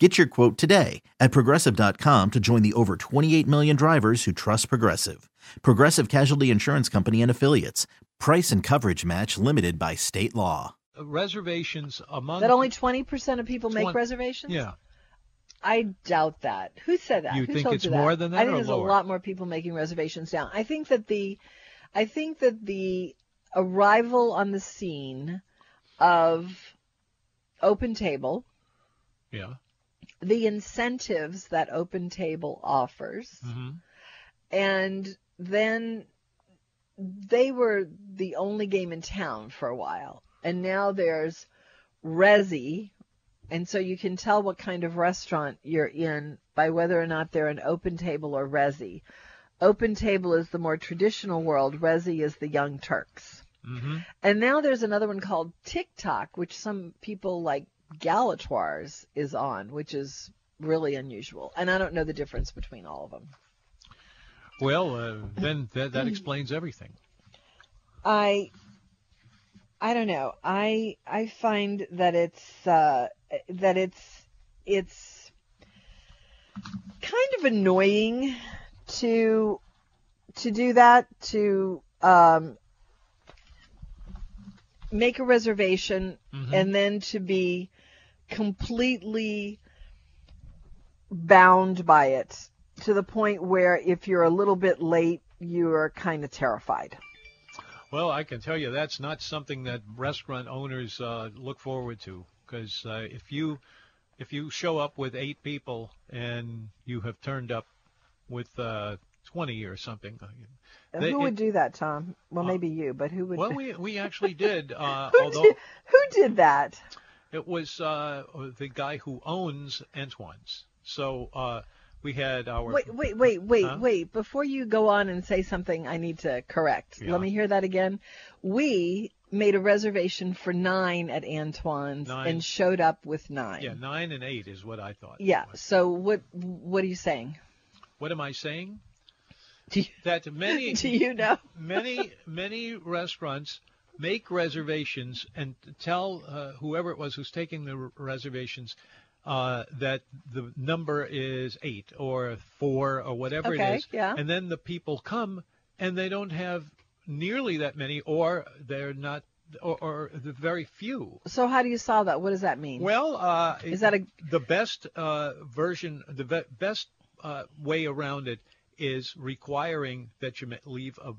Get your quote today at progressive.com to join the over 28 million drivers who trust Progressive. Progressive Casualty Insurance Company and Affiliates. Price and coverage match limited by state law. reservations among That only 20% of people make reservations? yeah I doubt that. Who said that? You Who think told it's you more than that I think or there's lower? a lot more people making reservations now. I think that the I think that the arrival on the scene of Open Table, yeah the incentives that Open Table offers, hmm and then they were the only game in town for a while. And now there's Resy, and so you can tell what kind of restaurant you're in by whether or not they're an open table or Resy. Open table is the more traditional world, Resy is the young Turks. hmm And now there's another one called TikTok, which some people like Galatoire's is on, which is really unusual. And I don't know the difference between all of them. well uh, then that, that explains everything I I don't know. I I find that it's uh, that it's it's kind of annoying to to do that to um, make a reservation Mhm. and then to be completely bound by it to the point where if you're a little bit late you're kind of terrified. well i can tell you that's not something that restaurant owners uh, look forward to because uh, if you if you show up with eight people and you have turned up with uh, 20 or something they- who it- would do that, Tom? Well, Uh, maybe you, but who would? well we, we actually did uh, who, although did, who did that? It was uh, the guy who owns Antoine's. So uh, we had our. Wait, wait, wait, wait, Huh? wait. Before you go on and say something, I need to correct. Yeah. Let me hear that again. We made a reservation for nine at Antoine's Nine. and showed up with nine. Yeah, nine and eight is what I thought. Yeah. So what? What are you saying? What am I saying? Do you, That many, do you know? many, many restaurants make reservations and tell uh, whoever it was who's taking the r- reservations uh, that the number is eight or four or whatever Okay, it is. yeah. And then the people come and they don't have nearly that many, or they're not, or, or the very few. So how do you solve that? What does that mean? Well, uh, Is that a- the best uh, version? The be- best uh, way around it is requiring that you leave a.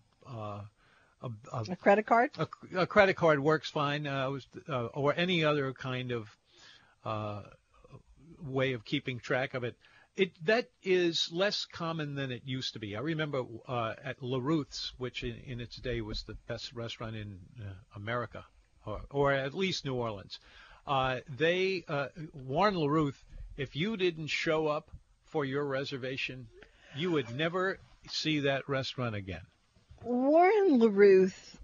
A, a, a credit card? a, a credit card works fine, uh, was- uh, or any other kind of uh, way of keeping track of it. It that is less common than it used to be. I remember uh, at LeRuth's, which in, in its day was the best restaurant in uh, America, or, or at least New Orleans. Uh, they uh, Warren LeRuth, if you didn't show up for your reservation, you would never see that restaurant again. Warren LeRuth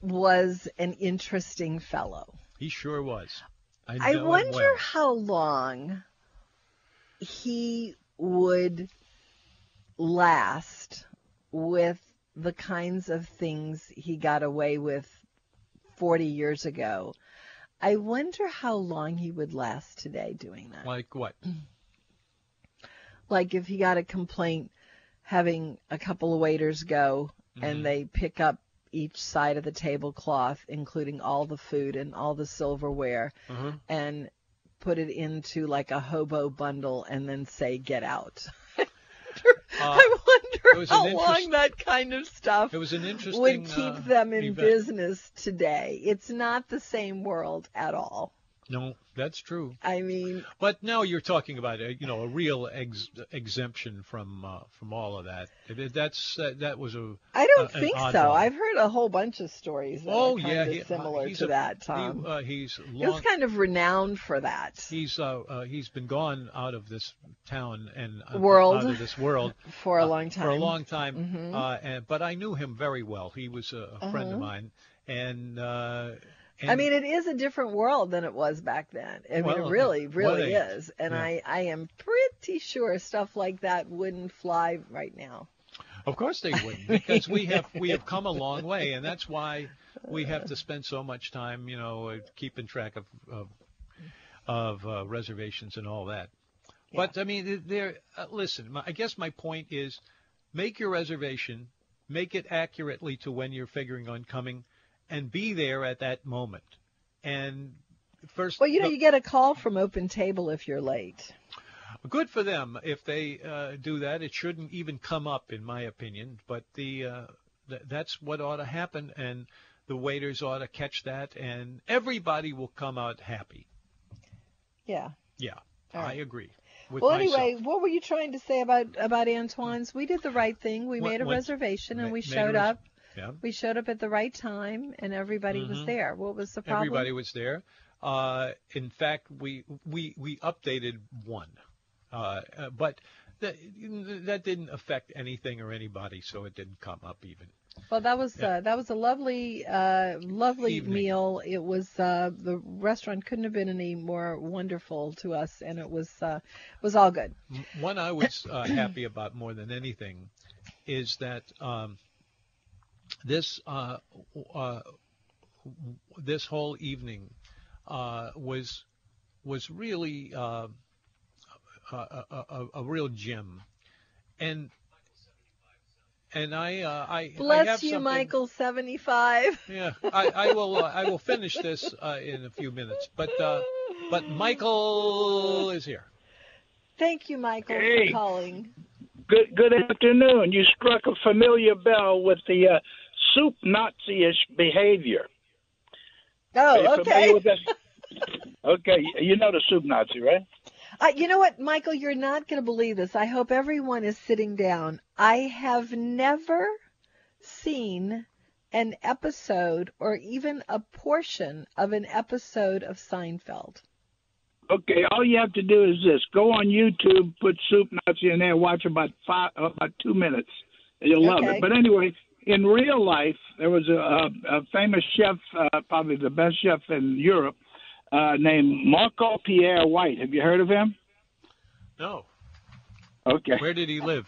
was an interesting fellow. He sure was. I, I wonder well. how long he would last with the kinds of things he got away with 40 years ago. I wonder how long he would last today doing that. Like what? Like if he got a complaint having a couple of waiters go And they pick up each side of the tablecloth, including all the food and all the silverware, Uh-huh. and put it into like a hobo bundle and then say get out. I it wonder how long that kind of stuff It was an interesting. would keep uh, them in event. business today. It's not the same world at all. No, that's true. I mean, But now you're talking about a, you know a real ex- exemption from uh, from all of that. That's uh, that was a I don't an think so. one. I've heard a whole bunch of stories that oh are kind yeah of he- uh, similar to a- that, he, Tom. uh, he's he was kind of renowned for that. he's uh, uh, he's been gone out of this town and World. out of this world for a long time. for a long time. Mhm. Uh, and, but I knew him very well. He was a, a friend of Uh-huh. mine, and, uh, and I mean, it is a different world than it was back then. I mean, it really, really is. And yeah. I, I am pretty sure stuff like that wouldn't fly right now. Of course they wouldn't, because we have we have come a long way, and that's why we have to spend so much time, you know, uh, keeping track of of, of uh, reservations and all that. But I mean, there. Uh, listen, my, I guess my point is, make your reservation, make it accurately to when you're figuring on coming, and be there at that moment. And first, Well, you know, the- you get a call from Open Table if you're late. Good for them if they uh, do that. It shouldn't even come up, in my opinion. But the uh, th- that's what ought to happen, and the waiters ought to catch that, and everybody will come out happy. Yeah. Yeah, All I agree. Well, myself. anyway, what were you trying to say about about Antoine's? We did the right thing. We What- made a what- reservation and we showed res- up. Yeah, We showed up at the right time and everybody was Mhm. there. What was the problem? everybody was there. Uh, in fact, we we we updated one, uh, uh, but that that didn't affect anything or anybody, so it didn't come up even. Well, that was Yeah. uh, that was a lovely, uh, lovely Evening. meal. It was uh, the restaurant couldn't have been any more wonderful to us, and it was uh, was all good. One I was uh, happy about more than anything is that um, this uh, uh, this whole evening uh, was was really uh, a, a, a, a real gem, and and I uh, I I have Bless you, Michael, seventy five. Yeah, I, I will uh, I will finish this uh, in a few minutes, but uh, but Michael is here. Thank you, Michael, Hey. for calling. Good good afternoon. You struck a familiar bell with the uh, soup Nazi-ish behavior. Oh, okay. Okay, you know the soup Nazi, right? Uh, you know what, Michael? You're not going to believe this. I hope everyone is sitting down. I have never seen an episode or even a portion of an episode of Seinfeld. Okay, all you have to do is this: go on YouTube, put soup Nazi in there, watch about five, about two minutes, and you'll love it. But anyway, in real life, there was a, a, a famous chef, uh, probably the best chef in Europe, uh, named Marco Pierre White. Have you heard of him? No, Okay. where did he live?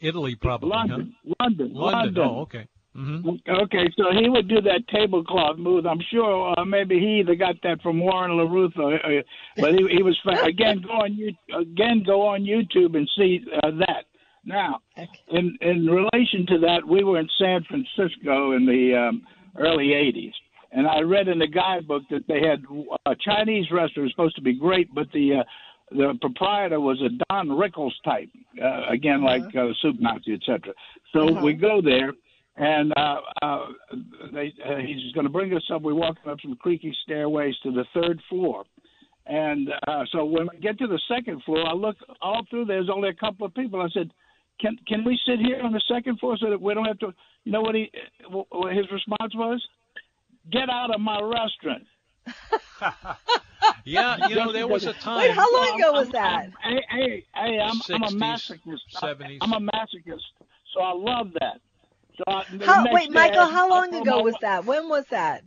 Italy, probably. huh? London, London, London. Oh, okay. hmm Okay, so he would do that tablecloth move. I'm sure uh, maybe he either got that from Warren LeRuth, or, or, but he, he was again go on you again go on YouTube and see uh, that. Now, in in relation to that, we were in San Francisco in the um, early '80s, and I read in the guidebook that they had a Chinese restaurant was supposed to be great, but the uh, the proprietor was a Don Rickles type, uh, again like uh, Soup Nazi, etc. So Uh-huh. we go there, and uh, uh, they, uh, he's going to bring us up. We're walking up some creaky stairways to the third floor. And uh, so when we get to the second floor, I look all through. There's only a couple of people. I said, "Can can we sit here on the second floor so that we don't have to?" You know what he what his response was? Get out of my restaurant. Yeah, you know, there was a time. Wait, how long I'm- ago was I'm- that? I'm- hey, hey, hey! I'm, I'm a masochist. 70s. I'm a masochist, so I love that. So I, How, wait, day, Michael, how long told ago my was that? When was that?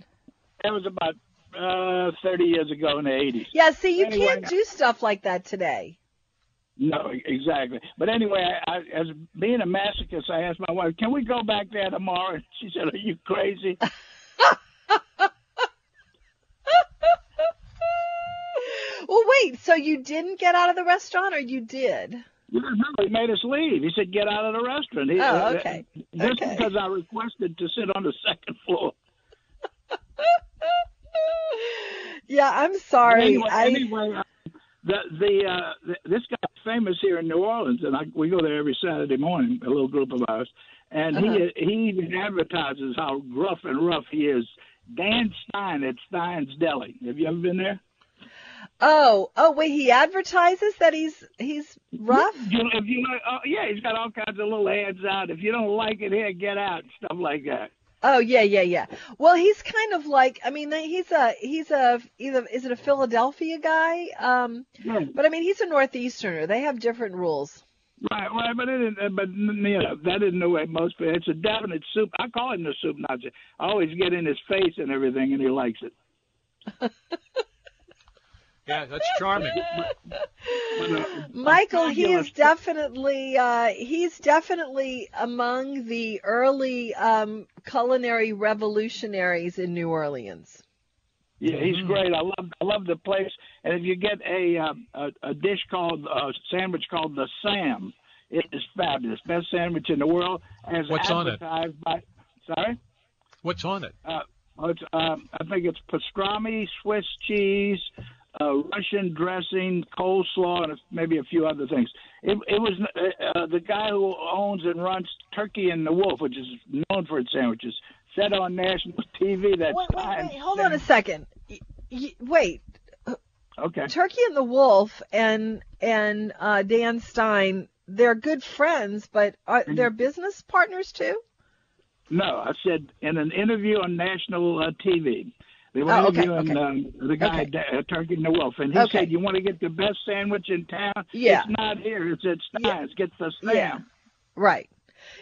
That was about uh, 30 years ago in the 80s. Yeah, see, you Anyway, can't do stuff like that today. No, exactly. But anyway, I, I, as being a masochist, I asked my wife, "Can we go back there tomorrow?" And she said, "Are you crazy?" Well, wait, so you didn't get out of the restaurant or you did? no, he made us leave. He said, "Get out of the restaurant." He, Oh, okay. Just Okay. because I requested to sit on the second floor. Yeah, I'm sorry. Anyway, I anyway uh, the the uh, th- this guy's famous here in New Orleans, and I, we go there every Saturday morning. A little group of ours, and Uh-huh. he he even advertises how gruff and rough he is. Dan Stein at Stein's Deli. Have you ever been there? Oh, oh, wait, he advertises that he's he's rough. You, if you like, oh, yeah, he's got all kinds of little ads out. If you don't like it, here, get out, stuff like that. Oh yeah, yeah, yeah. Well, he's kind of like I mean, he's a he's a either is it a Philadelphia guy? Um, Yeah. but I mean, he's a northeasterner. They have different rules. Right, right, but it didn't, but you know that isn't the way most. people It's a definite soup. I call him the soup Nazi. I always get in his face and everything, and he likes it. Yeah, that's charming. Uh, Michael, he is definitely uh, he's definitely among the early um, culinary revolutionaries in New Orleans. Yeah, he's great. I love I love the place. And if you get a uh, a, a dish called a sandwich called the Sam, it is fabulous. Best sandwich in the world. As What's on it? advertised By, sorry. What's on it? Uh, it's, um, I think it's pastrami, Swiss cheese, uh, Russian dressing, coleslaw, and maybe a few other things. It, it was uh, uh, the guy who owns and runs Turkey and the Wolf, which is known for its sandwiches, said on national TV that Wait, wait, wait, hold on a second. Y- y- wait, Okay. Turkey and the Wolf and and uh, Dan Stein, they're good friends, but are Mm-hmm. they're business partners too? No, I said in an interview on national uh, TV. They were Oh, okay, interviewing okay. um, the guy, Okay. uh, Turkey the Wolf, and he Okay. said, "You want to get the best sandwich in town? Yeah. It's not here. It's at Yeah. Stein's. Get the Sam." Yeah. Right.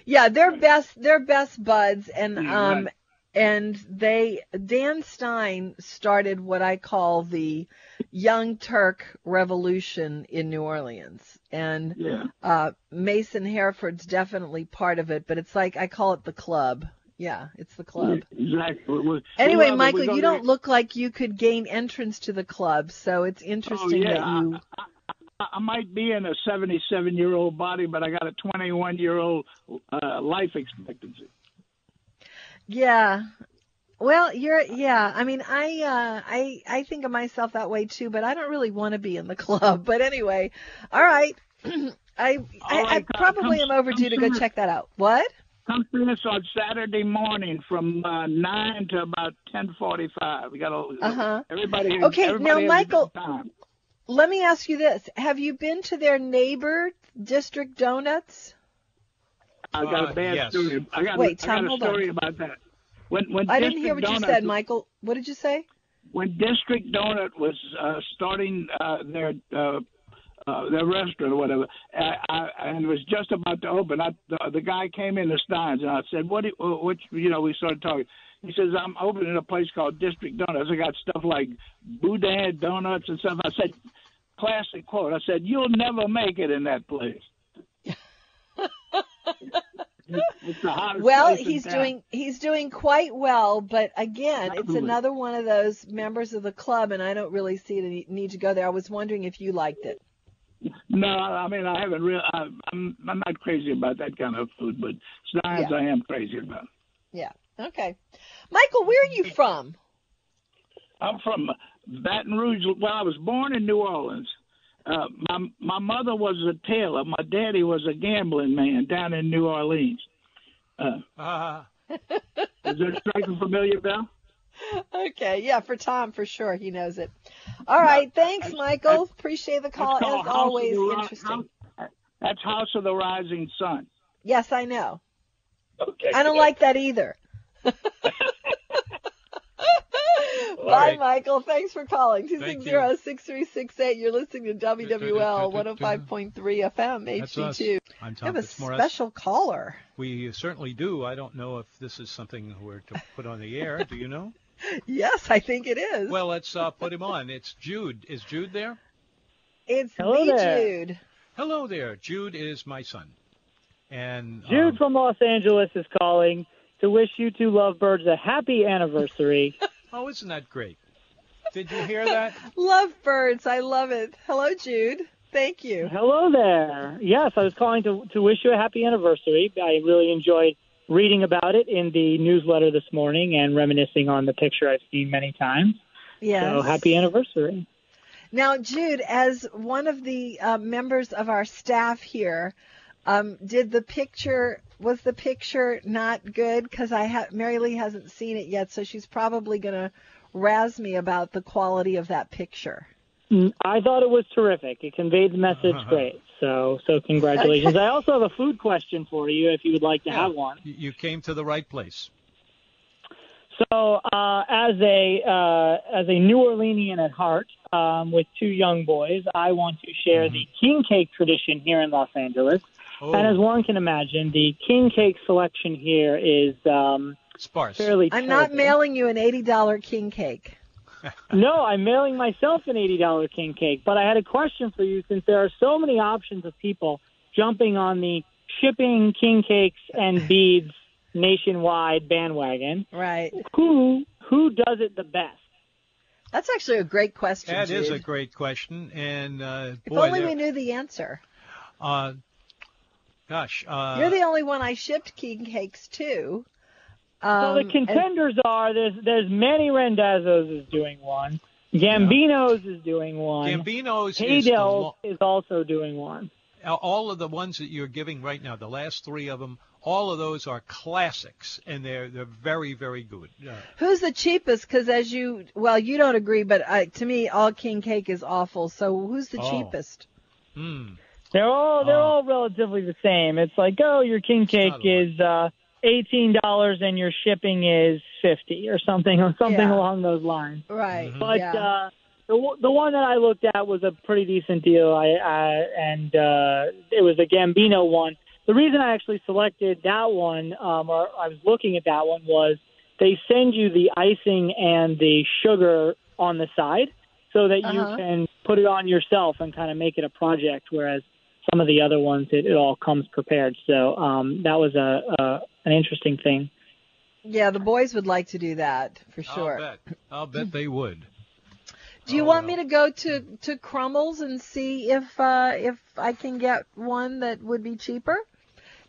Yeah, they're best they're best buds and Yeah, um right. and they Dan Stein started what I call the Young Turk Revolution in New Orleans. And Yeah. uh Mason Hereford's definitely part of it, but it's like I call it the club. Yeah, it's the club. Exactly. Anyway. Michael, you don't look like you could gain entrance to the club, so it's interesting Oh, yeah. that you I, I might be in a 77 year old body, but I got a 21 year old uh, life expectancy. Yeah. Well, you're yeah. I mean, I uh I I think of myself that way too, but I don't really want to be in the club. But anyway, all right. I I, I right, come- probably come- am overdue to go check that out. What? Come see us on Saturday morning from uh, nine to about 10:45. We got a, Uh-huh. everybody. Okay, everybody now, Michael- Let me ask you this: Have you been to their neighbor District Donuts? I got Uh, a bad yes. story. I got, Wait, I got a hold on. story about that. When when I didn't hear what District you said, Michael. What did you say? When District Donut was uh, starting uh, their uh, uh, their restaurant or whatever, I, I, and it was just about to open, I, the, the guy came in to Steins and I said, "What? Do you, what? You know?" We started talking. He says, "I'm opening a place called District Donuts. I got stuff like boudin donuts and stuff." I said, "Classic quote." I said, "You'll never make it in that place." it's the hottest Well, he's doing he's doing quite well, but again, it's another one of those members of the club, and I don't really see the need to go there. I was wondering if you liked it. No, I mean I haven't real. I, I'm I'm not crazy about that kind of food, but Steins Yeah. I am crazy about. Yeah. Okay. Michael, where are you from? I'm from Baton Rouge. Well, I was born in New Orleans. Uh, my my mother was a tailor. My daddy was a gambling man down in New Orleans. Uh, Ah, is that strike a familiar bell? Okay, yeah, for Tom, for sure, he knows it. All right, thanks, Michael. Appreciate the call as House always. the Interesting. House- that's House of the Rising Sun. Yes, I know. Okay. I don't like that either. Bye, right. Michael. Thanks for calling. Thank 260-6368. You're listening to WWL 105.3 FM that's us. HD2. I'm We Tom have a special caller. We certainly do. I don't know if this is something we're to put on the air. Do you know? Yes, I think it is. Well, let's uh, put him on. It's Jude. Is Jude there? it's Hello the there. Jude. Hello there. Jude is my son. And Jude um, from Los Angeles is calling to wish you two lovebirds a happy anniversary. oh, isn't that great? Did you hear that? Love birds. I love it. Hello, Jude. Thank you. Hello there. Yes, I was calling to to wish you a happy anniversary. I really enjoyed reading about it in the newsletter this morning and reminiscing on the picture I've seen many times. Yes. So happy anniversary. Now, Jude, as one of the uh, members of our staff here, um, did the picture was the picture not good? Because I ha- Mary Lee hasn't seen it yet, so she's probably going to razz me about the quality of that picture. Mm, I thought it was terrific. It conveyed the message great. So, so congratulations. I also have a food question for you if you would like to Yeah. have one. You- You came to the right place. So, uh, as a uh, as a New Orleanian at heart, um, with two young boys, I want to share the king cake tradition here in Los Angeles. Oh, And as one can imagine, the king cake selection here is um, sparse. fairly. I'm not mailing you an $80 king cake. No, I'm mailing myself an eighty dollar king cake. But I had a question for you since there are so many options of people jumping on the shipping king cakes and beads nationwide bandwagon. Right. Who who does it the best? That's actually a great question. That is a great question, and uh, If boy, only we knew the answer. uh, gosh, uh, You're the only one I shipped king cakes to. So Um, the and- contenders are there's there's Manny Randazzo's is doing one, Gambino's is doing one, Gambino's is the lo- is also doing one. all of the ones that you're giving right now, the last three of them, all of those are classics, and they're they're very very good. Uh, Who's the cheapest? Because as you, well, you don't agree, but uh, to me, all king cake is awful. So who's the Oh. cheapest? hmm. They're all they're Oh. all relatively the same. It's like oh your king cake not a lot. is uh, eighteen dollars and your shipping is fifty or something or something Yeah. along those lines. Right. Mhm. But yeah. uh, the one- the one that I looked at was a pretty decent deal. I, I and uh, it was a Gambino one. The reason I actually selected that one, um, or I was looking at that one, was they send you the icing and the sugar on the side, so that you Uh-huh. can put it on yourself and kind of make it a project. Whereas some of the other ones, it, it all comes prepared. So um, that was a, a an interesting thing. yeah, the boys would like to do that for sure. I'll sure. bet. I'll bet they would. Do you Oh, want well. me to go to to Crumbles and see if uh, if I can get one that would be cheaper?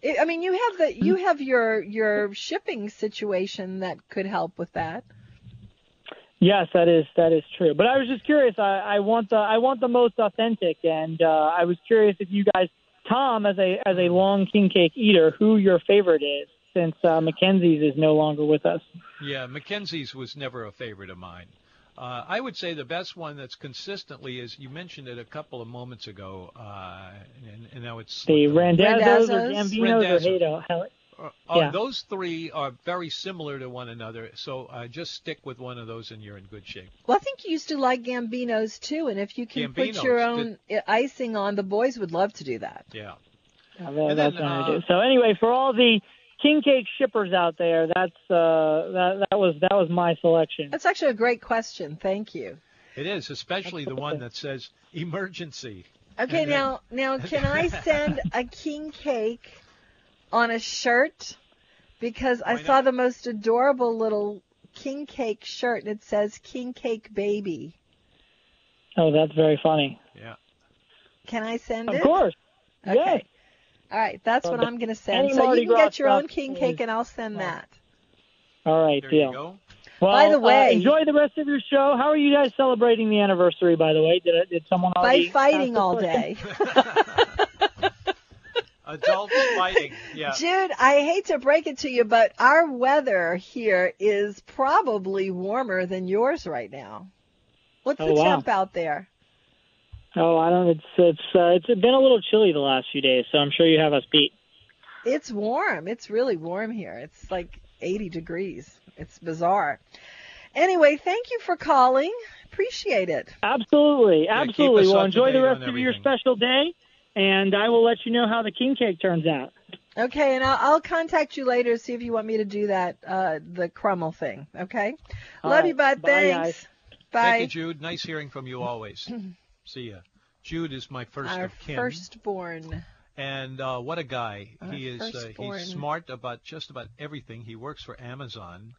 I I mean, you have the you have your your shipping situation that could help with that. Yes, that is that is true. But I was just curious. I, I want the I want the most authentic, and uh, I was curious if you guys, Tom, as a as a long king cake eater, who your favorite is, since uh, McKenzie's is no longer with us. Yeah, McKenzie's was never a favorite of mine. Uh, I would say the best one that's consistently is you mentioned it a couple of moments ago, uh, and, and now it's The Randazzo's, or Randazzo's? Gambino's or Randazzo. Hado. Hell, Uh, Yeah. Those three are very similar to one another, so uh, just stick with one of those and you're in good shape. Well, I think you used to like Gambinos too, and if you can put your own i icing on, the boys would love to do that. Yeah. Yeah, that- And that's then, what I uh, do. So anyway, for all the king cake shippers out there, that's uh, that that was that was my selection. That's actually a great question. Thank you. It is, especially the one that says emergency. Okay, And then- now now can I send a king cake on a shirt? Because I Why saw the most adorable little king cake shirt and it says king cake baby. Oh, that's very funny. Yeah. Can I send Of it? Of course. Okay. Yes. All right, that's Well, what I'm going to send. So Mardi you can Gras get your own king cake and I'll send that. All right, There deal. you go. Well, By the uh, way- enjoy the rest of your show. How are you guys celebrating the anniversary? By the way, did it, did someone By already fighting all day. Adults fighting. Yeah. Jude, I hate to break it to you, but our weather here is probably warmer than yours right now. What's Oh, the wow. temp out there? Oh, I don't. It's it's uh, it's been a little chilly the last few days, so I'm sure you have us beat. It's warm. It's really warm here. It's like 80 degrees. It's bizarre. Anyway, thank you for calling. Appreciate it. Absolutely, absolutely. us Well, enjoy the rest on of your special day, and I will let you know how the king cake turns out. Okay, and I'll, I'll contact you later to see if you want me to do that, uh, the crumble thing. Okay? All Love right. you, bud. Bye, Thanks. guys. Bye. Thank you, Jude. Nice hearing from you always. See ya. Jude is my first Our of kin. firstborn. And uh, what a guy. Our he is uh, he's smart about just about everything. He works for Amazon.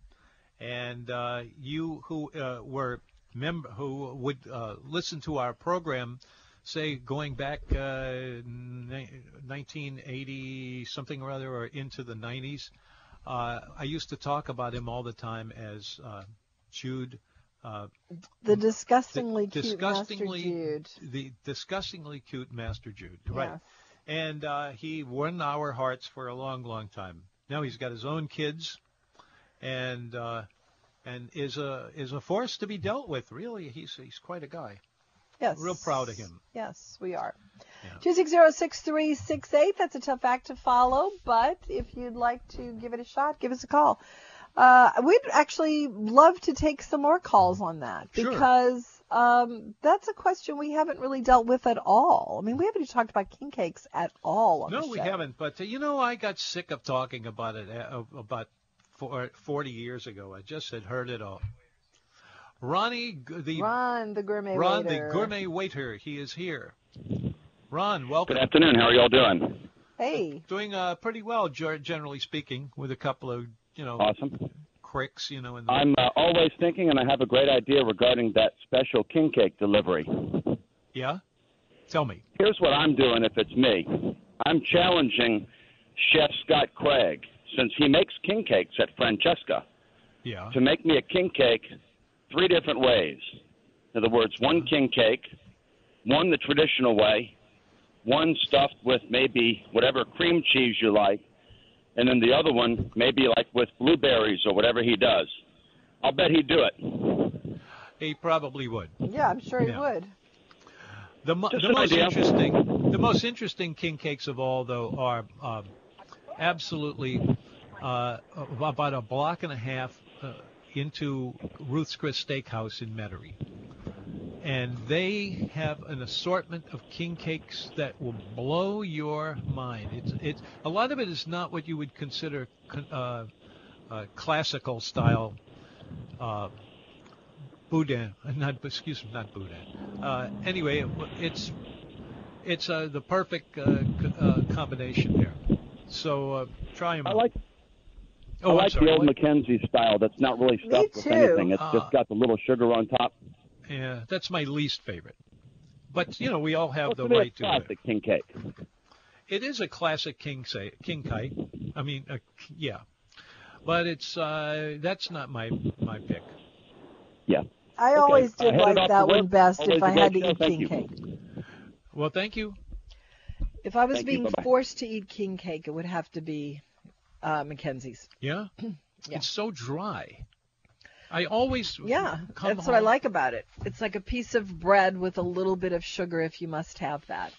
And uh, you who uh, were member who would uh, listen to our program say going back uh, 1980 something or other or into the 90s uh, I used to talk about him all the time as uh, Jude uh, The disgustingly the cute disgustingly Master Jude. the disgustingly cute Master Jude right Yes. and uh, he won our hearts for a long, long time. Now he's got his own kids, and uh, and is a is a force to be dealt with. Really, he's he's quite a guy. Yes. Real proud of him. Yes, we are. Yeah. Two six zero six three six eight. That's a tough act to follow, but if you'd like to give it a shot, give us a call. Uh, we'd actually love to take some more calls on that Sure. because um, that's a question we haven't really dealt with at all. I mean, we haven't even talked about king cakes at all No, we haven't. But uh, you know, I got sick of talking about it uh, about four, 40 years ago. I just had heard it all. Ronnie, the Ron, the gourmet Ron, waiter. the gourmet waiter, he is here. Ron, welcome. Good afternoon. How are y'all doing? Hey, Doing uh, pretty well, generally speaking, with a couple of you know Awesome. cricks, you know. In the, I'm uh, always thinking, and I have a great idea regarding that special king cake delivery. yeah. Tell me. Here's what I'm doing if it's me. I'm challenging Chef Scott Craig, since he makes king cakes at Francesca, Yeah. to make me a king cake three different ways. In other words, one king cake, one the traditional way, one stuffed with maybe whatever cream cheese you like, and then the other one maybe like with blueberries or whatever he does. I'll bet he'd do it. He probably would. yeah, I'm sure he Yeah. would. The, mo- the most idea. interesting, the most interesting king cakes of all, though, are um, absolutely uh, about a block and a half uh, into Ruth's Chris Steakhouse in Metairie, and they have an assortment of king cakes that will blow your mind. It's it's a lot of it is not what you would consider uh, uh, classical style. Uh, boudin, not excuse me, not boudin. Uh, anyway, it, it's it's uh, the perfect uh, uh, combination there. So try them. I like Oh, I like sorry. the old what? McKenzie style. That's not really stuffed with anything. It's Ah. just got the little sugar on top. Yeah, that's my least favorite. But you know, we all have What's the the right to it. classic king cake? It is a classic king say king kite. I mean, uh, yeah, but it's uh, that's not my my pick. Yeah. I Okay, always did headed like that one best Always if I had to great eat. Thank king you. cake. Well, thank you. If I was Thank being Bye-bye. forced to eat king cake, it would have to be uh, McKenzie's. Yeah, Yeah. it's so dry. I always Yeah, that's what I like about it. It's like a piece of bread with a little bit of sugar if you must have that.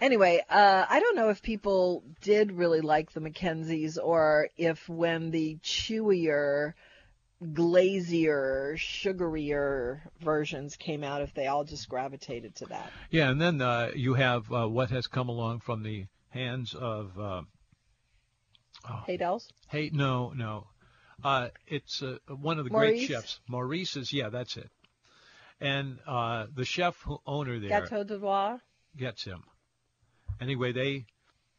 Anyway, uh, I don't know if people did really like the McKenzies or if when the chewier, glazier, sugarier versions came out, if they all just gravitated to that. Yeah, and then uh, you have uh, what has come along from the hands of. Uh, Hey, Dells? hey, no, no, uh, it's uh, one of the Maurice? great chefs. Maurice's, yeah, that's it. And uh, the chef who, owner there Gateau de Loire? gets him. Anyway, they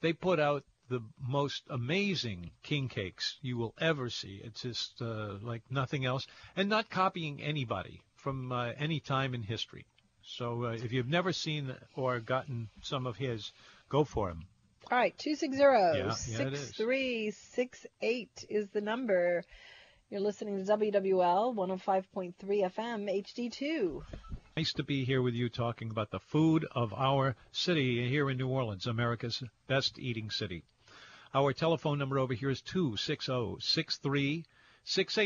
they put out the most amazing king cakes you will ever see. It's just uh, like nothing else, and not copying anybody from uh, any time in history. So uh, if you've never seen or gotten some of his, go for him. All right, 260 yeah, it is. 6368 is the number. You're listening to WWL 105.3 FM HD2. Nice to be here with you talking about the food of our city here in New Orleans, America's best eating city. Our telephone number over here is 260-6368.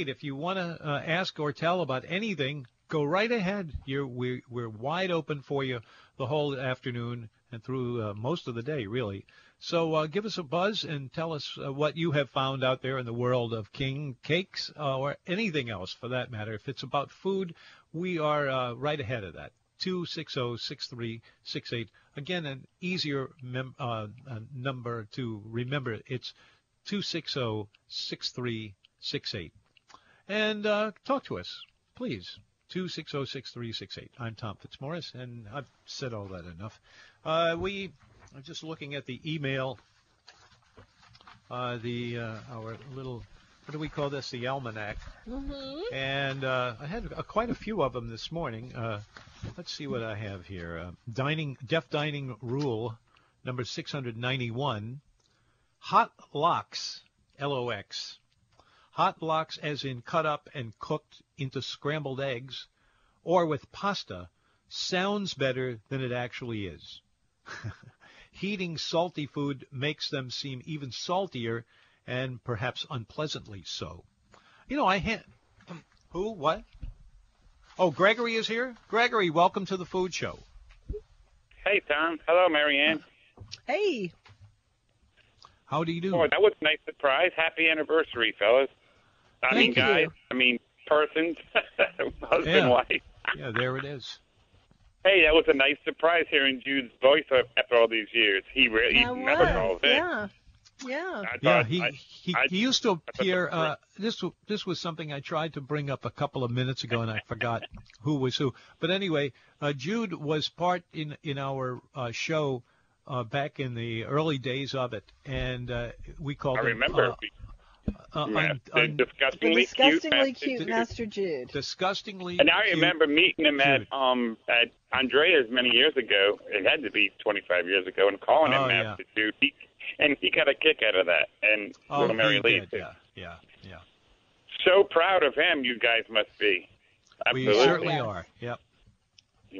If you want to uh, ask or tell about anything, go right ahead. You're, we're, we're wide open for you the whole afternoon and through uh, most of the day, really. So uh, give us a buzz and tell us uh, what you have found out there in the world of king cakes uh, or anything else for that matter. If it's about food, we are uh, right ahead of that. 260-6368. Again, an easier mem- uh, number to remember. It's 260-6368. And uh, talk to us, please. 260-6368. I'm Tom Fitzmaurice, and I've said all that enough. We are just looking at the email, uh, the uh, our little, what do we call this? The almanac. Mm-hmm. And uh, I had uh, quite a few of them this morning. Uh, let's see what I have here. Uh, dining, deaf dining rule number 691. Hot lox, L-O-X. Hot lox as in cut up and cooked into scrambled eggs or with pasta sounds better than it actually is. Heating salty food makes them seem even saltier and perhaps unpleasantly so. You know, I had who what? Oh, Gregory is here. Gregory, welcome to the food show. Hey, Tom. Hello, Marianne. Hey. How do you do? Oh, that was a nice surprise. Happy anniversary, fellas. I mean, Thank you. guys. I mean, persons. Husband, Yeah. wife. Yeah, there it is. Hey, that was a nice surprise hearing Jude's voice after all these years. He really he That never was. calls in. Yeah. Yeah. I Yeah, thought, he I, he, I- he used to appear. Uh, this this was something I tried to bring up a couple of minutes ago, and I forgot who was who. But anyway, uh, Jude was part in in our uh, show uh, back in the early days of it, and uh, we called I him. remember. Uh, uh, Ma- un- the un- The disgustingly, disgustingly cute, cute Master Master Jude. disgustingly. Cute. And I cute remember meeting him at um at Andrea's many years ago. It had to be 25 years ago, and calling him Oh, yeah. Master Jude. He, and he got a kick out of that. And Oh, little Mary Lee. did, too. yeah, yeah, yeah. So proud of him. You guys must be. Absolutely. We certainly are. Yep.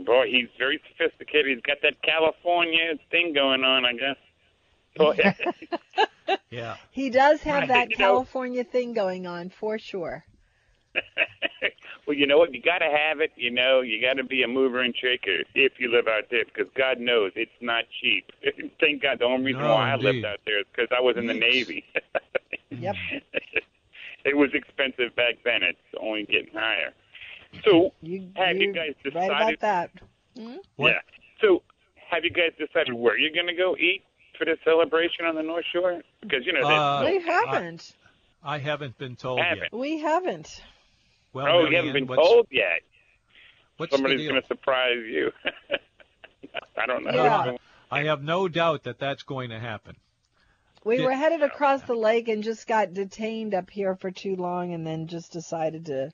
Boy, he's very sophisticated. He's got that California thing going on, I guess. Boy, Yeah. He does have Right, that you know- California thing going on for sure. well, you know what? You got to have it. You know, you got to be a mover and shaker if you live out there, because God knows it's not cheap. Thank God. The only reason No, why I indeed. lived out there is because I was in the Navy. Yep. it was expensive back then. It's only getting higher. So, You, have you you're guys right about decided? that. Hmm? What? Yeah. So, have you guys decided where you're going to go eat for the celebration on the North Shore? Because you know, that, Uh, we haven't. I haven't been told Haven't. yet. we haven't. Well, oh, you haven't been told yet. Somebody's going to surprise you. I don't know. Yeah. I have no doubt that that's going to happen. We Did- were headed across the lake and just got detained up here for too long and then just decided to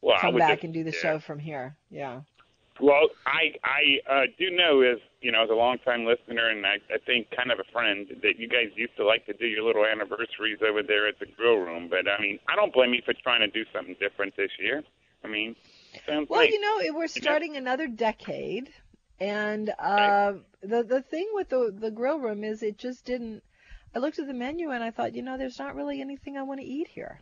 Well, come back just- and do the yeah. show from here. Yeah. Well, I I uh, do know as you know as a longtime listener and I, I think kind of a friend that you guys used to like to do your little anniversaries over there at the grill room. But I mean, I don't blame you for trying to do something different this year. I mean, sounds Well, like you know, we're starting another decade, and uh, the the thing with the the grill room is it just didn't. I looked at the menu and I thought, you know, there's not really anything I want to eat here.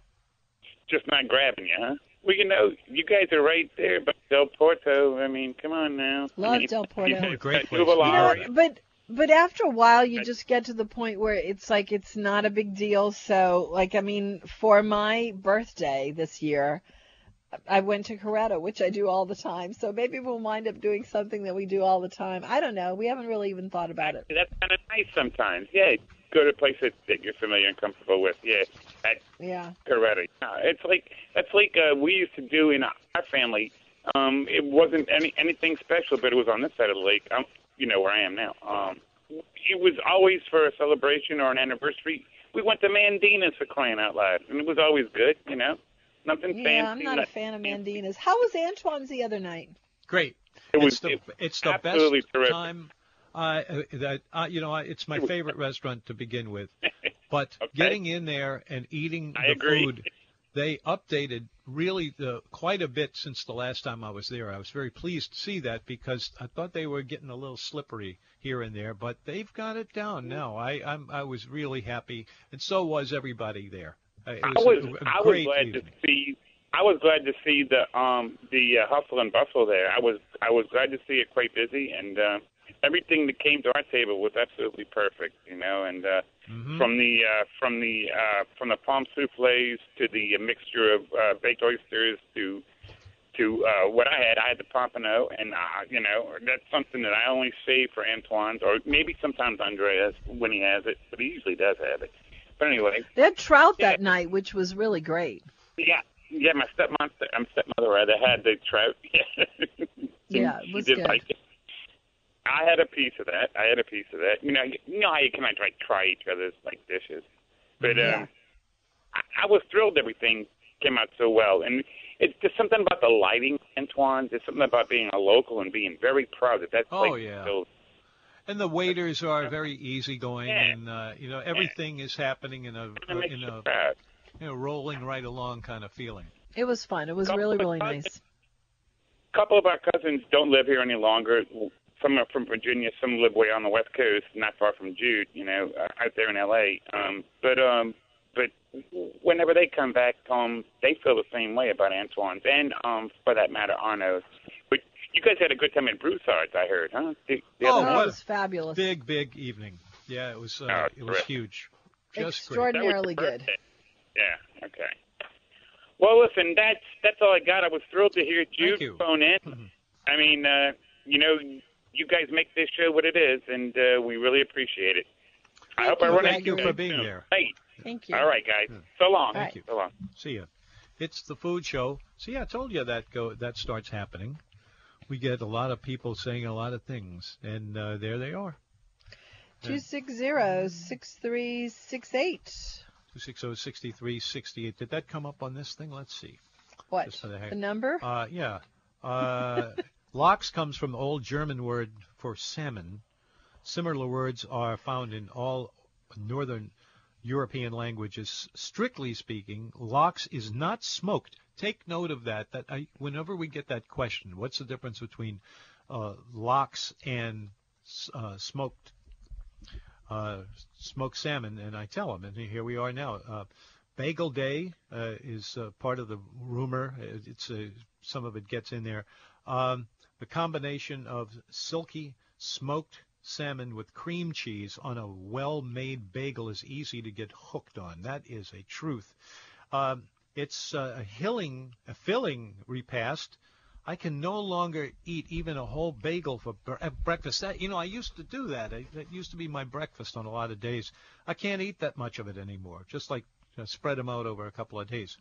just not grabbing you, huh? Well, you know, you guys are right there, but Del Porto. I mean, come on now. Love I mean, Del Porto. you guys Great place. You know, but but after a while, you just get to the point where it's like it's not a big deal. So, like, I mean, for my birthday this year, I went to Coretta, which I do all the time. So maybe we'll wind up doing something that we do all the time. I don't know. We haven't really even thought about it. That's kind of nice sometimes. Yeah, go to a place that, that you're familiar and comfortable with. Yeah, at Yeah. Coretta. Uh, It's like that's like uh, we used to do in our family. Um, it wasn't any anything special, but it was on this side of the lake. Um, you know where I am now. Um, it was always for a celebration or an anniversary. We went to Mandina's for crying out loud, and it was always good. You know, nothing fancy. Yeah, I'm not a fan of. Mandina's. How was Antoine's the other night? Great. It was it's the, it- it's the best terrific. time. Uh, that uh, you know, I- it's my favorite restaurant to begin with. But Okay. getting in there and eating I the agree. food, they updated really the, quite a bit since the last time I was there. I was very pleased to see that because I thought they were getting a little slippery here and there, but they've got it down now. I I'm, I was really happy, and so was everybody there. Uh, It I was, was a, a I was glad evening. to see I was glad to see the um the uh, hustle and bustle there. I was I was glad to see it quite busy and uh, everything that came to our table was absolutely perfect, you know, and uh Mhm. from the uh from the uh from the pommes soufflés to the mixture of uh, baked oysters to to uh what I had, I had the pompano and uh you know, that's something that I only save for Antoine's or maybe sometimes Andreas when he has it, but he usually does have it. But anyway, They had trout that night, which was really great. yeah, yeah. My stepmother, I'm stepmother rather had the trout. Yeah, it She was did good. like it. I had a piece of that. I had a piece of that. You know, you, you know how you can like try each other's like dishes, but Yeah. um, I, I was thrilled everything came out so well, and it's just something about the lighting, Antoine. There's something about being a local and being very proud that that's Oh, like yeah. so And the waiters are very easygoing, Yeah. and uh, you know everything is happening in a in a proud. you know rolling right along kind of feeling. It was fun. It was Couple really, really cousins. nice. A couple of our cousins don't live here any longer. Some are from Virginia. Some live way on the West Coast, not far from Jude. You know, uh, out there in L.A. Um, but um, but whenever they come back home, they feel the same way about Antoine's and, um, for that matter, Arnaud's. But you guys had a good time at Broussard's, I heard, huh? The, the Oh, other that was fabulous. Big, big evening. Yeah, it was. Uh, Oh, it was terrific. huge. Just great. That was Extraordinarily good. Yeah. Okay. Well, listen, that's that's all I got. I was thrilled to hear Jude you. phone in. Mhm. I mean, uh, you know, you guys make this show what it is, and uh, we really appreciate it. I hope I run Thank into you you for being soon. there. Hey, Thank you. all right, guys. So long. Thank you. So long. See ya. It's the food show. See, I told you that go that starts happening. We get a lot of people saying a lot of things, and uh, there they are. Two six zero six three six eight. 260-6368. Did that come up on this thing? Let's see. What? The heck- The number? Uh, yeah. Uh, lox comes from the old German word for salmon. Similar words are found in all northern European languages. Strictly speaking, lox is not smoked. Take note of that. That I, whenever we get that question, what's the difference between uh, lox and uh, smoked uh, smoked salmon? And I tell them, and here we are now. Uh, Bagel Day uh, is uh, part of the rumor. It's some of it gets in there. Um, the combination of silky smoked salmon with cream cheese on a well-made bagel is easy to get hooked on. That is a truth. Um, it's uh, a hilling, a filling repast. I can no longer eat even a whole bagel for breakfast. That, you know, I used to do that. I, that used to be my breakfast on a lot of days. I can't eat that much of it anymore. Just like uh, spread them out over a couple of days.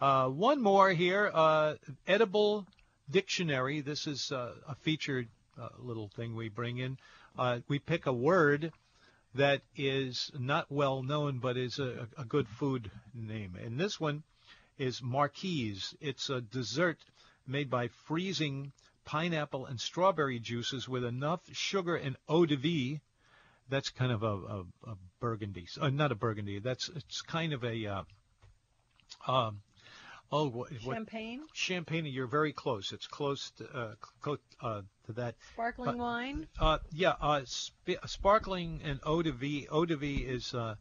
Uh, one more here, uh, edible dictionary. This is uh, a featured uh, little thing we bring in. Uh, we pick a word that is not well known, but is a, a good food name. And this one is marquise. It's a dessert made by freezing pineapple and strawberry juices with enough sugar and eau de vie. That's kind of a, a, a burgundy, uh, not a burgundy. That's it's kind of a uh, um, oh what, what Champagne? champagne. You're very close. It's close to, uh, close, uh, to that. Sparkling wine? Uh, yeah, uh, sp- sparkling and eau de vie. Eau de vie is uh,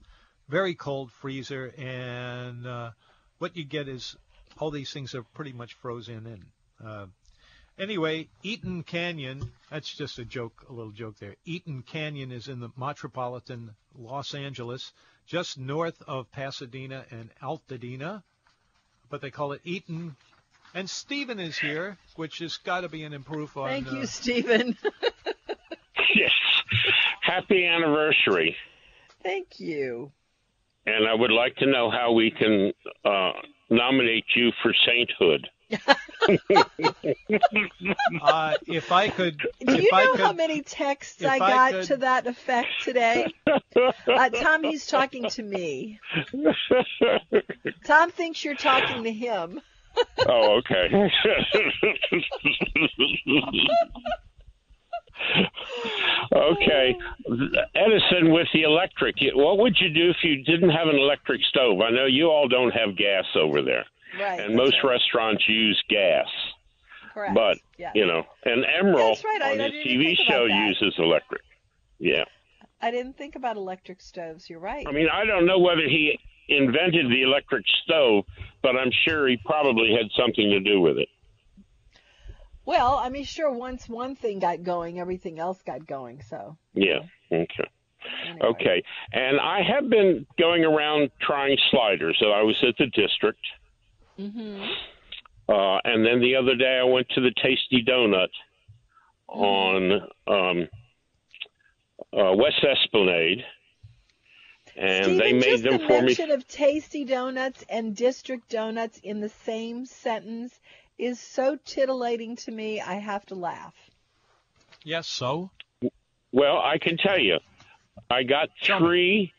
very cold freezer, and uh, what you get is all these things are pretty much frozen in. Uh, anyway, Eaton Canyon. That's just a joke, a little joke there. Eaton Canyon is in the metropolitan Los Angeles, just north of Pasadena and Altadena, but they call it Eaton. And Stephen is here, which has got to be an improve on. Thank uh, you, Stephen. Yes. Happy anniversary. Thank you. And I would like to know how we can uh, nominate you for sainthood. Uh, if I could, Do if you I know could, how many texts if I I got could- to that effect today? Uh, Tom, he's talking to me. Tom thinks you're talking to him. oh, okay. okay. Edison with the electric. What would you do if you didn't have an electric stove? I know you all don't have gas over there, Right. and most restaurants use gas. Correct. But, yeah. you know, and Emeril right. On I his didn't TV show uses electric. Yeah. I didn't think about electric stoves. You're right. I mean, I don't know whether he invented the electric stove, but I'm sure he probably had something to do with it. Well, I mean, sure. Once one thing got going, everything else got going. So. Yeah. Okay. Anyway. Okay. And I have been going around trying sliders. So I was at the district, Mhm. uh, and then the other day I went to the Tastee Donut on um, uh, West Esplanade, and Stephen, they made just them the for me. The mention of tasty donuts and district donuts in the same sentence is so titillating to me. I have to laugh. yes, so Well, I can tell you, I got three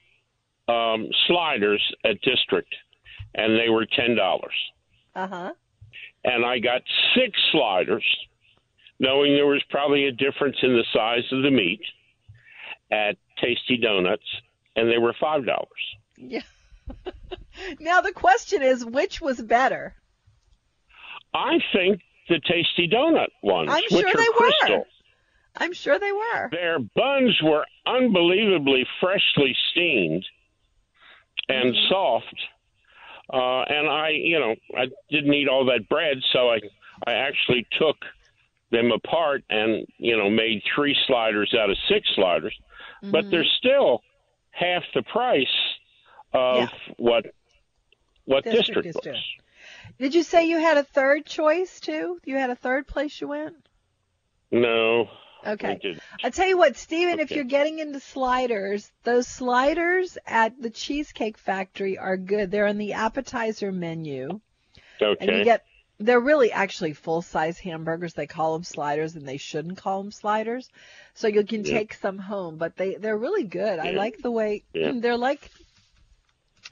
um, sliders at District, and they were ten dollars. Uh huh. And I got six sliders, knowing there was probably a difference in the size of the meat at Tastee Donuts, and they were five dollars. Yeah. now the question is, which was better? I think the Tastee Donut ones, I'm which sure are they were. crystal, I'm sure they were. their buns were unbelievably freshly steamed, and soft. Uh, and I, you know, I didn't eat all that bread, so I, I actually took them apart and you know made three sliders out of six sliders, but they're still half the price of Yeah. what what District district, was. Did you say you had a third choice too? You had a third place you went? No, Okay. I'll tell you what, Steven, if you're getting into sliders, those sliders at the Cheesecake Factory are good. They're on the appetizer menu. And you get they're really actually full size hamburgers. They call them sliders and they shouldn't call them sliders. So you can Yeah. take some home, but they they're really good. I like the way Yeah. they're like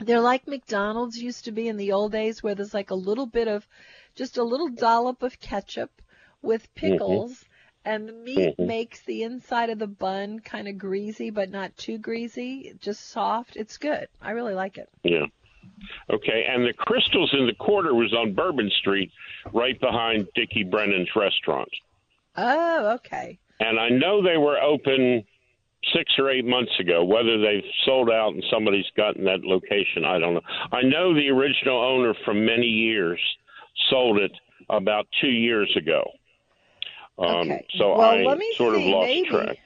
they're like McDonald's used to be in the old days where there's like a little bit of just a little dollop of ketchup with mm-hmm. pickles and the meat Mhm. makes the inside of the bun kind of greasy but not too greasy, just soft. It's good. I really like it. Yeah. Okay, and the Krystals in the Quarter was on Bourbon Street, right behind Dickie Brennan's restaurant. Oh, okay. And I know they were open six or eight months ago. Whether they've sold out and somebody's gotten that location, I don't know. I know the original owner from many years sold it about two years ago. Um, Okay. So Well, I let me sort see. of lost Maybe- track.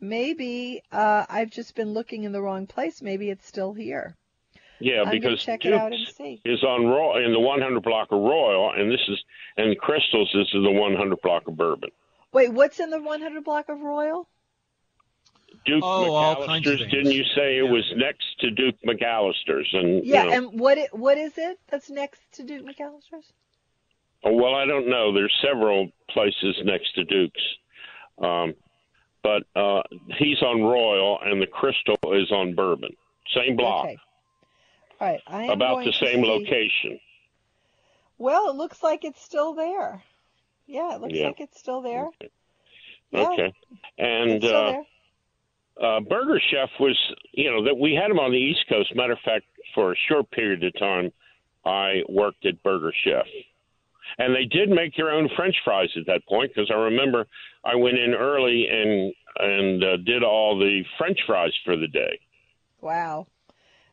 Maybe uh, I've just been looking in the wrong place. Maybe it's still here. Yeah, I'm because check it out and see. is on Royal in the 100 block of Royal, and this is and Krystals this is the 100 block of Bourbon. Wait, what's in the 100 block of Royal? Duke Oh, all kinds of McAllister's. Didn't you say it Yeah. was next to Duke McAllister's? And Yeah, you know, and what it, what is it that's next to Duke McAllister's? Oh, well, I don't know. There's several places next to Duke's, um, but uh, he's on Royal, and the Krystal is on Bourbon. Same block, Okay. All right, I am about the same see- location. Well, it looks like it's still there. Yeah, it looks Yeah. like it's still there. Yeah, Okay, and uh, uh, Burger Chef was, you know, that we had him on the East Coast. Matter of fact, for a short period of time, I worked at Burger Chef, and they did make their own French fries at that point because I remember I went in early and and uh, did all the French fries for the day. Wow.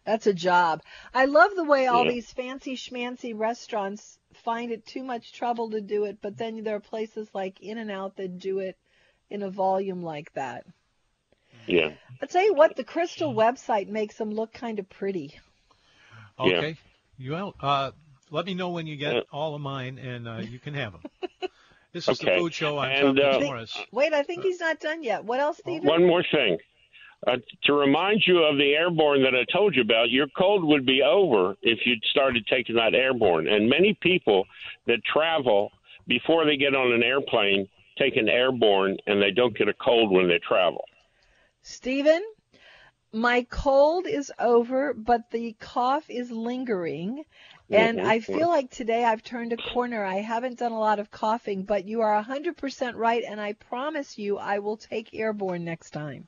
That's a job. I love the way all Yeah. these fancy schmancy restaurants find it too much trouble to do it, but then there are places like In and Out that do it in a volume like that. Yeah, I'll tell you what, the Krystal website makes them look kind of pretty. Yeah. Okay. You well, uh, let me know when you get Yeah. all of mine, and uh, you can have them. This is Okay. the food show. I'm And, Tom uh, Fitzmaurice. Wait, I think he's not done yet. What else, Stephen? One more thing. Uh, to remind you of the airborne that I told you about, your cold would be over if you'd started taking that airborne. And many people that travel before they get on an airplane take an airborne and they don't get a cold when they travel. Stephen, my cold is over, but the cough is lingering. And. I feel like today I've turned a corner. I haven't done a lot of coughing, but you are 100% right, and I promise you I will take airborne next time.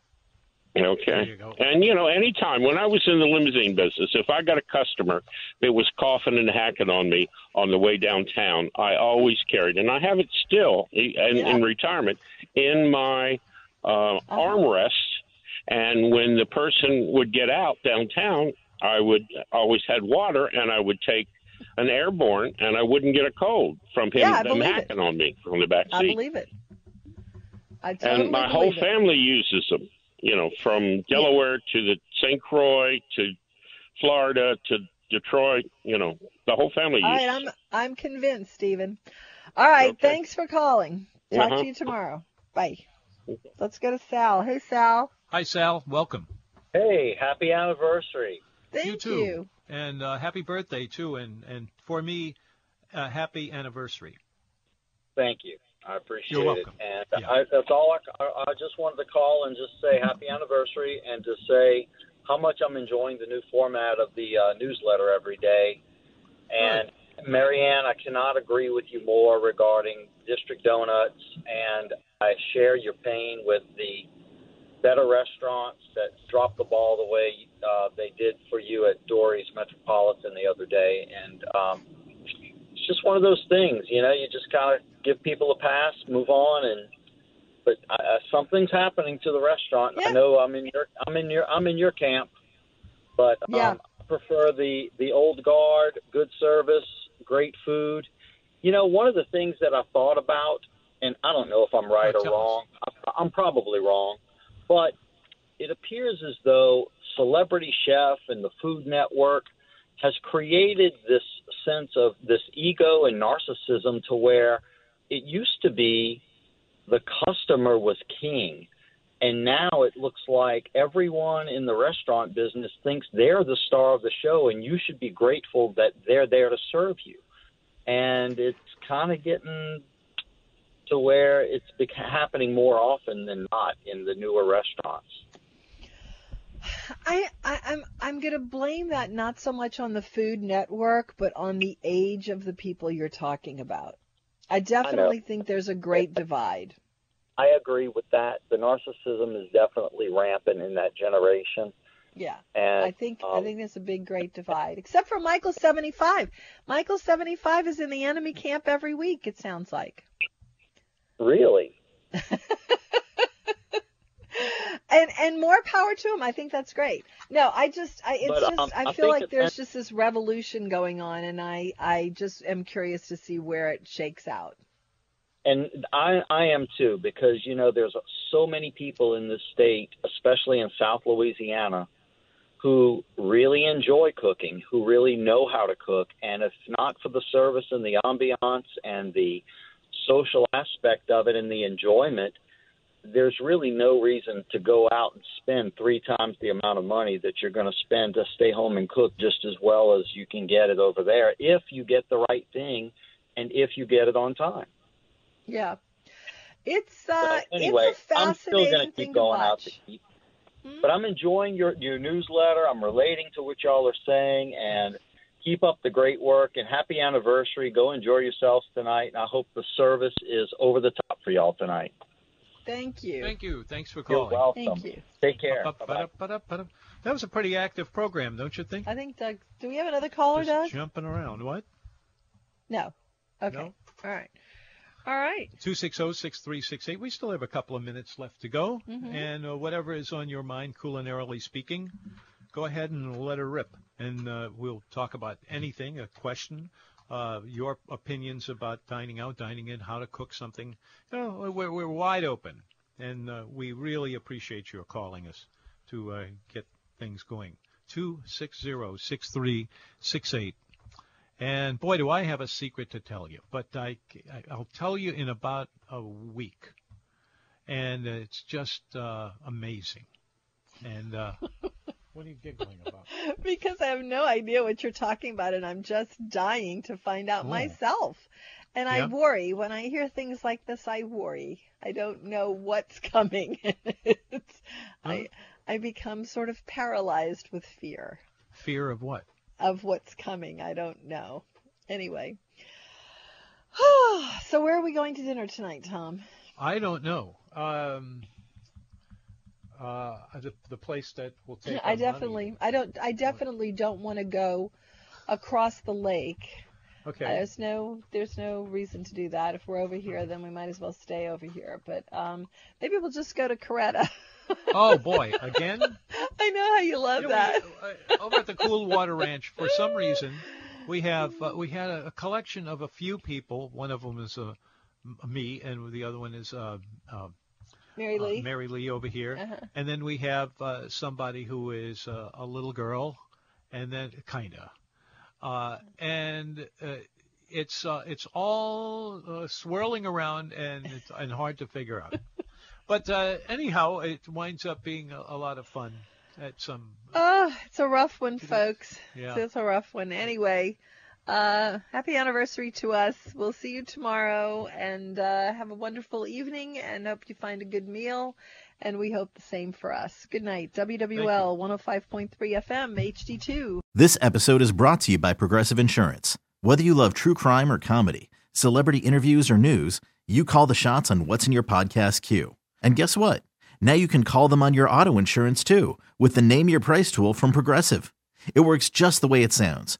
Okay. You. And you know, anytime when I was in the limousine business, if I got a customer that was coughing and hacking on me on the way downtown, I always carried, and I have it still in, Yeah. in retirement in my uh, armrest. And when the person would get out downtown, I would always had water, and I would take an airborne, and I wouldn't get a cold from him Yeah, I them believe it. hacking on me from the back seat. I seat believe it. I totally and my whole believe it. family uses them. You know, from Delaware to the St. Croix to Florida to Detroit. You know, the whole family All right, uses. I'm. I'm convinced, Stephen. All right, Okay. thanks for calling. Talk Uh-huh. to you tomorrow. Bye. Let's go to Sal. Hey, Sal. Hi, Sal. Welcome. Hey, happy anniversary. Thank you too. you. And uh, happy birthday too. And and for me, uh, happy anniversary. Thank you. I appreciate You're welcome. it. And Yeah. I, that's all I, I, I just wanted to call and just say happy anniversary and to say how much I'm enjoying the new format of the uh, newsletter every day. And Marianne, I cannot agree with you more regarding District Donuts, and I share your pain with the better restaurants that dropped the ball the way uh, they did for you at Doris Metropolitan the other day. And um, it's just one of those things, you know. You just kind of give people a pass, move on, and but uh, uh, something's happening to the restaurant. Yeah. I know I'm in your I'm in your I'm in your camp, but um, Yeah. I prefer the the old guard, good service, great food. You know, one of the things that I thought about, and I don't know if I'm right Oh, or wrong. I- I'm probably wrong, but it appears as though Celebrity Chef and the Food Network has created this sense of this ego and narcissism to where it used to be the customer was king. And now it looks like everyone in the restaurant business thinks they're the star of the show, and you should be grateful that they're there to serve you. And it's kind of getting to where it's happening more often than not in the newer restaurants. I, I I'm I'm gonna blame that not so much on the Food Network, but on the age of the people you're talking about. I definitely think there's a great divide. I agree with that. The narcissism is definitely rampant in that generation. Yeah. And I think I um, think there's a big great divide. Except for Michael 75. Michael 75 is in the enemy camp every week. It sounds like. Really, And and more power to him. I think that's great. No, I just I it's But, just um, I I feel like there's just this revolution going on, and I I just am curious to see where it shakes out. and I I am too because you know there's so many people in this state, especially in South Louisiana, who really enjoy cooking, who really know how to cook, and if not for the service and the ambiance and the social aspect of it and the enjoyment, there's really no reason to go out and spend three times the amount of money that you're going to spend to stay home and cook just as well as you can get it over there if you get the right thing and if you get it on time. Yeah. It's uh So anyway, it's a I'm still going to keep going out to eat. Hmm? But I'm enjoying your your newsletter. I'm relating to what y'all are saying, and keep up the great work. And happy anniversary. Go enjoy yourselves tonight. And I hope the service is over the top for y'all tonight. Thank you. Thank you. Thanks for calling. You're calling. welcome. Thank you. Take care. Up, up, Bye-bye. up, up, up, up. That was a pretty active program, don't you think? I think Doug do we have another caller, Doug? Just jumping around. What? No. Okay. No? All right. All right. 260-6368. We still have a couple of minutes left to go. Mhm. And uh, whatever is on your mind, culinarily speaking, go ahead and let her rip. And uh, we'll talk about anything, a question, uh, your opinions about dining out, dining in, how to cook something. You know, we're, we're wide open. And uh, we really appreciate your calling us to uh, get things going. 260-6368. And boy, do I have a secret to tell you. But I, I'll tell you in about a week. And it's just uh, amazing. And uh, what are you giggling about? because I have no idea what you're talking about, and I'm just dying to find out Oh. myself. And I worry when I hear things like this. I worry. I don't know what's coming. it's, I I become sort of paralyzed with fear Fear of what? of what's coming. I don't know. Anyway. so where are we going to dinner tonight, Tom? I don't know. Um, uh, the, the place that will take. I our money. definitely I don't I definitely don't want to go across the lake. Okay. There's no there's no reason to do that. If we're over here, then we might as well stay over here. But um, maybe we'll just go to Coretta. oh boy, again. I know how you love You know, that. we- uh, over at the Cool Water Ranch, for some reason, we have uh, we had a, a collection of a few people. One of them is uh, me, and the other one is uh, uh, Mary uh, Lee. Mary Lee over here. Uh-huh. And then we have uh, somebody who is uh, a little girl, and then kinda, uh, and uh, it's uh, it's all uh, swirling around and it's, and hard to figure out. But uh, anyhow, it winds up being a, a lot of fun at some. Oh, it's a rough one, folks. Yeah. It's a rough one. Anyway, uh, happy anniversary to us. We'll see you tomorrow, and uh, have a wonderful evening. And hope you find a good meal. And we hope the same for us. Good night. WWL 105.3 FM HD2. This episode is brought to you by Progressive Insurance. Whether you love true crime or comedy, celebrity interviews or news, you call the shots on what's in your podcast queue. And guess what? Now you can call them on your auto insurance too with the Name Your Price tool from Progressive. It works just the way it sounds.